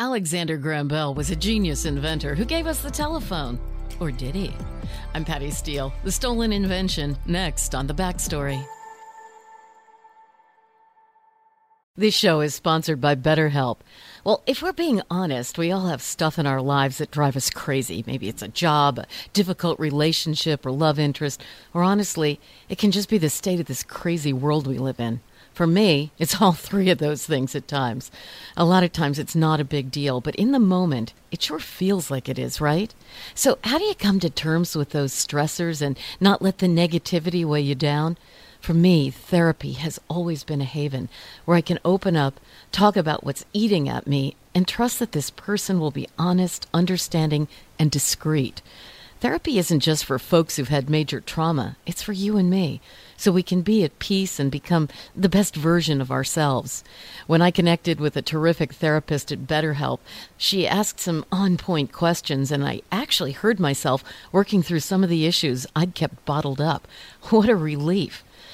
Alexander Graham Bell was a genius inventor who gave us the telephone. Or did he? I'm Patty Steele, the stolen invention, next on The Backstory. This show is sponsored by BetterHelp. Well, if we're being honest, we all have stuff in our lives that drive us crazy. Maybe it's a job, a difficult relationship, or love interest, or honestly, it can just be the state of this crazy world we live in. For me, it's all three of those things at times. A lot of times it's not a big deal, but in the moment, it sure feels like it is, right? So, how do you come to terms with those stressors and not let the negativity weigh you down? For me, therapy has always been a haven where I can open up, talk about what's eating at me, and trust that this person will be honest, understanding, and discreet. Therapy isn't just for folks who've had major trauma, it's for you and me so we can be at peace and become the best version of ourselves. When I connected with a terrific therapist at BetterHelp, she asked some on point questions, and I actually heard myself working through some of the issues I'd kept bottled up. What a relief!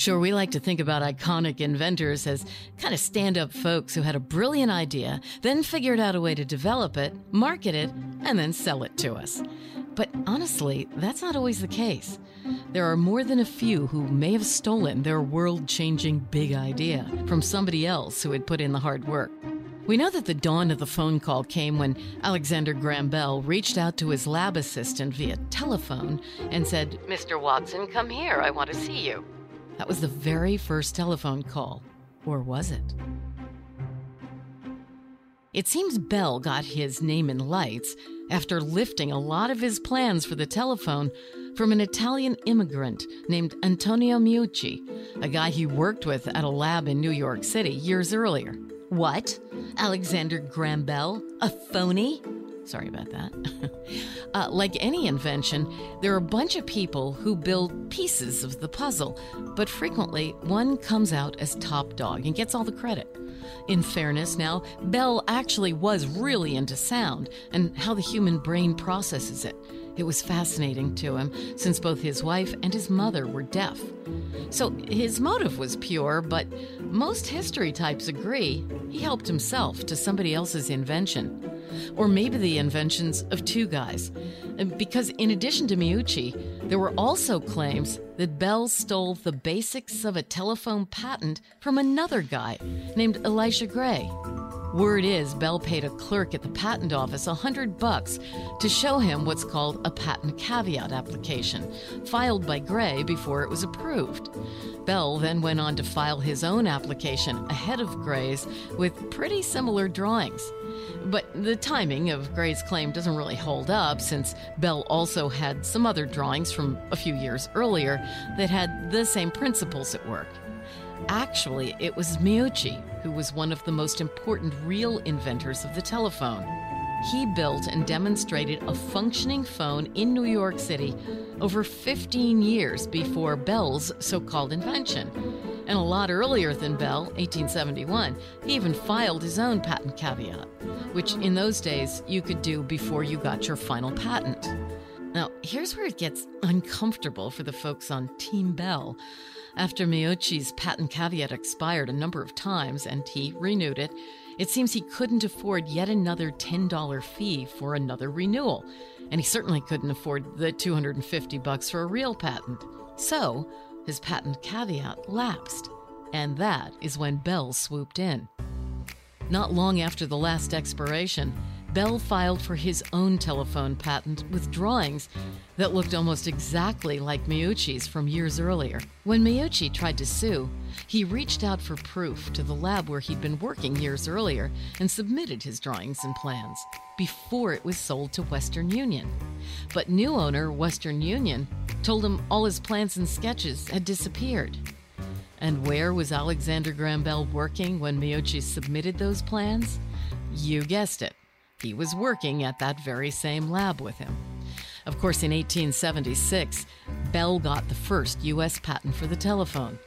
Sure, we like to think about iconic inventors as kind of stand up folks who had a brilliant idea, then figured out a way to develop it, market it, and then sell it to us. But honestly, that's not always the case. There are more than a few who may have stolen their world changing big idea from somebody else who had put in the hard work. We know that the dawn of the phone call came when Alexander Graham Bell reached out to his lab assistant via telephone and said, Mr. Watson, come here. I want to see you. That was the very first telephone call. Or was it? It seems Bell got his name in lights after lifting a lot of his plans for the telephone from an Italian immigrant named Antonio Meucci, a guy he worked with at a lab in New York City years earlier. What? Alexander Graham Bell? A phony? Sorry about that. uh, like any invention, there are a bunch of people who build pieces of the puzzle, but frequently one comes out as top dog and gets all the credit. In fairness, now, Bell actually was really into sound and how the human brain processes it. It was fascinating to him since both his wife and his mother were deaf. So his motive was pure, but most history types agree he helped himself to somebody else's invention. Or maybe the inventions of two guys. Because in addition to Meucci, there were also claims that Bell stole the basics of a telephone patent from another guy named Elisha Gray. Word is Bell paid a clerk at the patent office a hundred bucks to show him what's called a patent caveat application, filed by Gray before it was approved. Bell then went on to file his own application ahead of Gray's with pretty similar drawings. But the timing of Gray's claim doesn't really hold up since Bell also had some other drawings from a few years earlier that had the same principles at work. Actually, it was Meucci who was one of the most important real inventors of the telephone. He built and demonstrated a functioning phone in New York City over 15 years before Bell's so called invention. And a lot earlier than Bell, 1871, he even filed his own patent caveat, which in those days you could do before you got your final patent. Now, here's where it gets uncomfortable for the folks on Team Bell. After Meucci's patent caveat expired a number of times and he renewed it, it seems he couldn't afford yet another $10 fee for another renewal, and he certainly couldn't afford the 250 bucks for a real patent. So, his patent caveat lapsed, and that is when Bell swooped in. Not long after the last expiration, Bell filed for his own telephone patent with drawings that looked almost exactly like Meucci's from years earlier. When Meucci tried to sue, he reached out for proof to the lab where he'd been working years earlier and submitted his drawings and plans before it was sold to Western Union. But new owner Western Union told him all his plans and sketches had disappeared. And where was Alexander Graham Bell working when Miyuchi submitted those plans? You guessed it he was working at that very same lab with him. Of course, in 1876, Bell got the first U.S. patent for the telephone.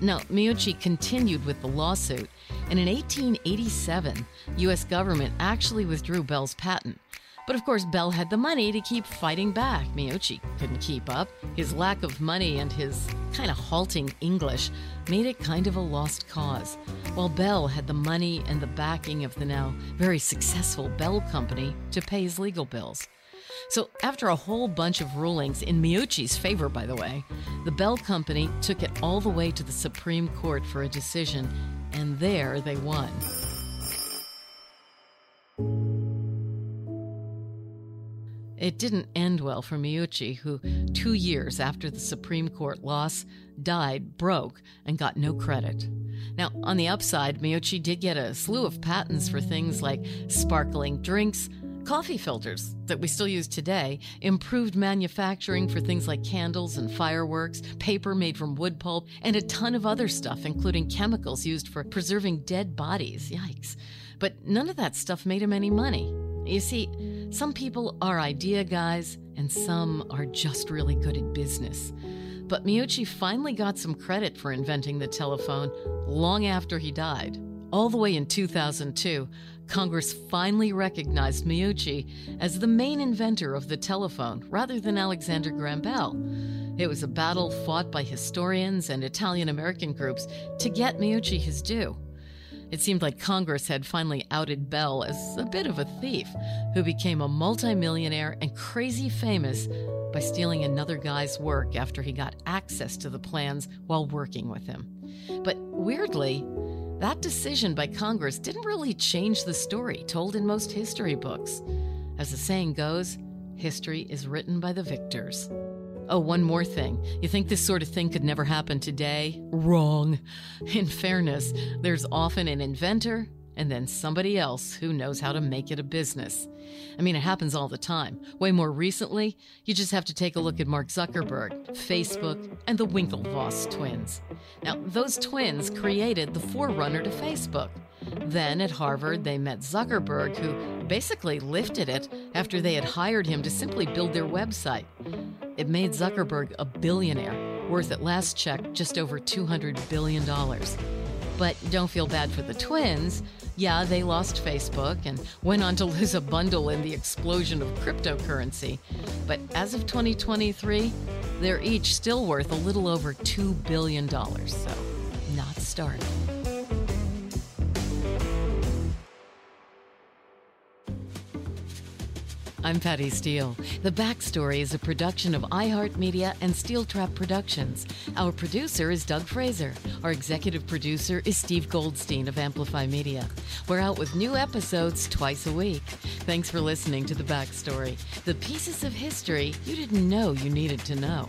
Now, Meucci continued with the lawsuit, and in 1887, U.S. government actually withdrew Bell's patent. But of course, Bell had the money to keep fighting back. Meucci couldn't keep up. His lack of money and his kind of halting English made it kind of a lost cause. While Bell had the money and the backing of the now very successful Bell Company to pay his legal bills. So, after a whole bunch of rulings in Meucci's favor, by the way, the Bell Company took it all the way to the Supreme Court for a decision, and there they won. It didn't end well for Meucci, who, two years after the Supreme Court loss, died broke and got no credit. Now, on the upside, Meucci did get a slew of patents for things like sparkling drinks, coffee filters that we still use today, improved manufacturing for things like candles and fireworks, paper made from wood pulp, and a ton of other stuff, including chemicals used for preserving dead bodies. Yikes. But none of that stuff made him any money. You see, some people are idea guys, and some are just really good at business. But Meucci finally got some credit for inventing the telephone long after he died. All the way in 2002, Congress finally recognized Meucci as the main inventor of the telephone rather than Alexander Graham Bell. It was a battle fought by historians and Italian American groups to get Meucci his due. It seemed like Congress had finally outed Bell as a bit of a thief who became a multimillionaire and crazy famous by stealing another guy's work after he got access to the plans while working with him. But weirdly, that decision by Congress didn't really change the story told in most history books. As the saying goes, history is written by the victors. Oh, one more thing. You think this sort of thing could never happen today? Wrong. In fairness, there's often an inventor and then somebody else who knows how to make it a business. I mean, it happens all the time. Way more recently, you just have to take a look at Mark Zuckerberg, Facebook, and the Winklevoss twins. Now, those twins created the forerunner to Facebook. Then at Harvard, they met Zuckerberg, who basically lifted it after they had hired him to simply build their website. It made Zuckerberg a billionaire, worth at last check just over $200 billion. But don't feel bad for the twins. Yeah, they lost Facebook and went on to lose a bundle in the explosion of cryptocurrency. But as of 2023, they're each still worth a little over $2 billion, so not starving. I'm Patty Steele. The Backstory is a production of iHeartMedia and Steel Trap Productions. Our producer is Doug Fraser. Our executive producer is Steve Goldstein of Amplify Media. We're out with new episodes twice a week. Thanks for listening to The Backstory, the pieces of history you didn't know you needed to know.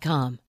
com.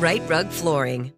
Rite Rug Flooring.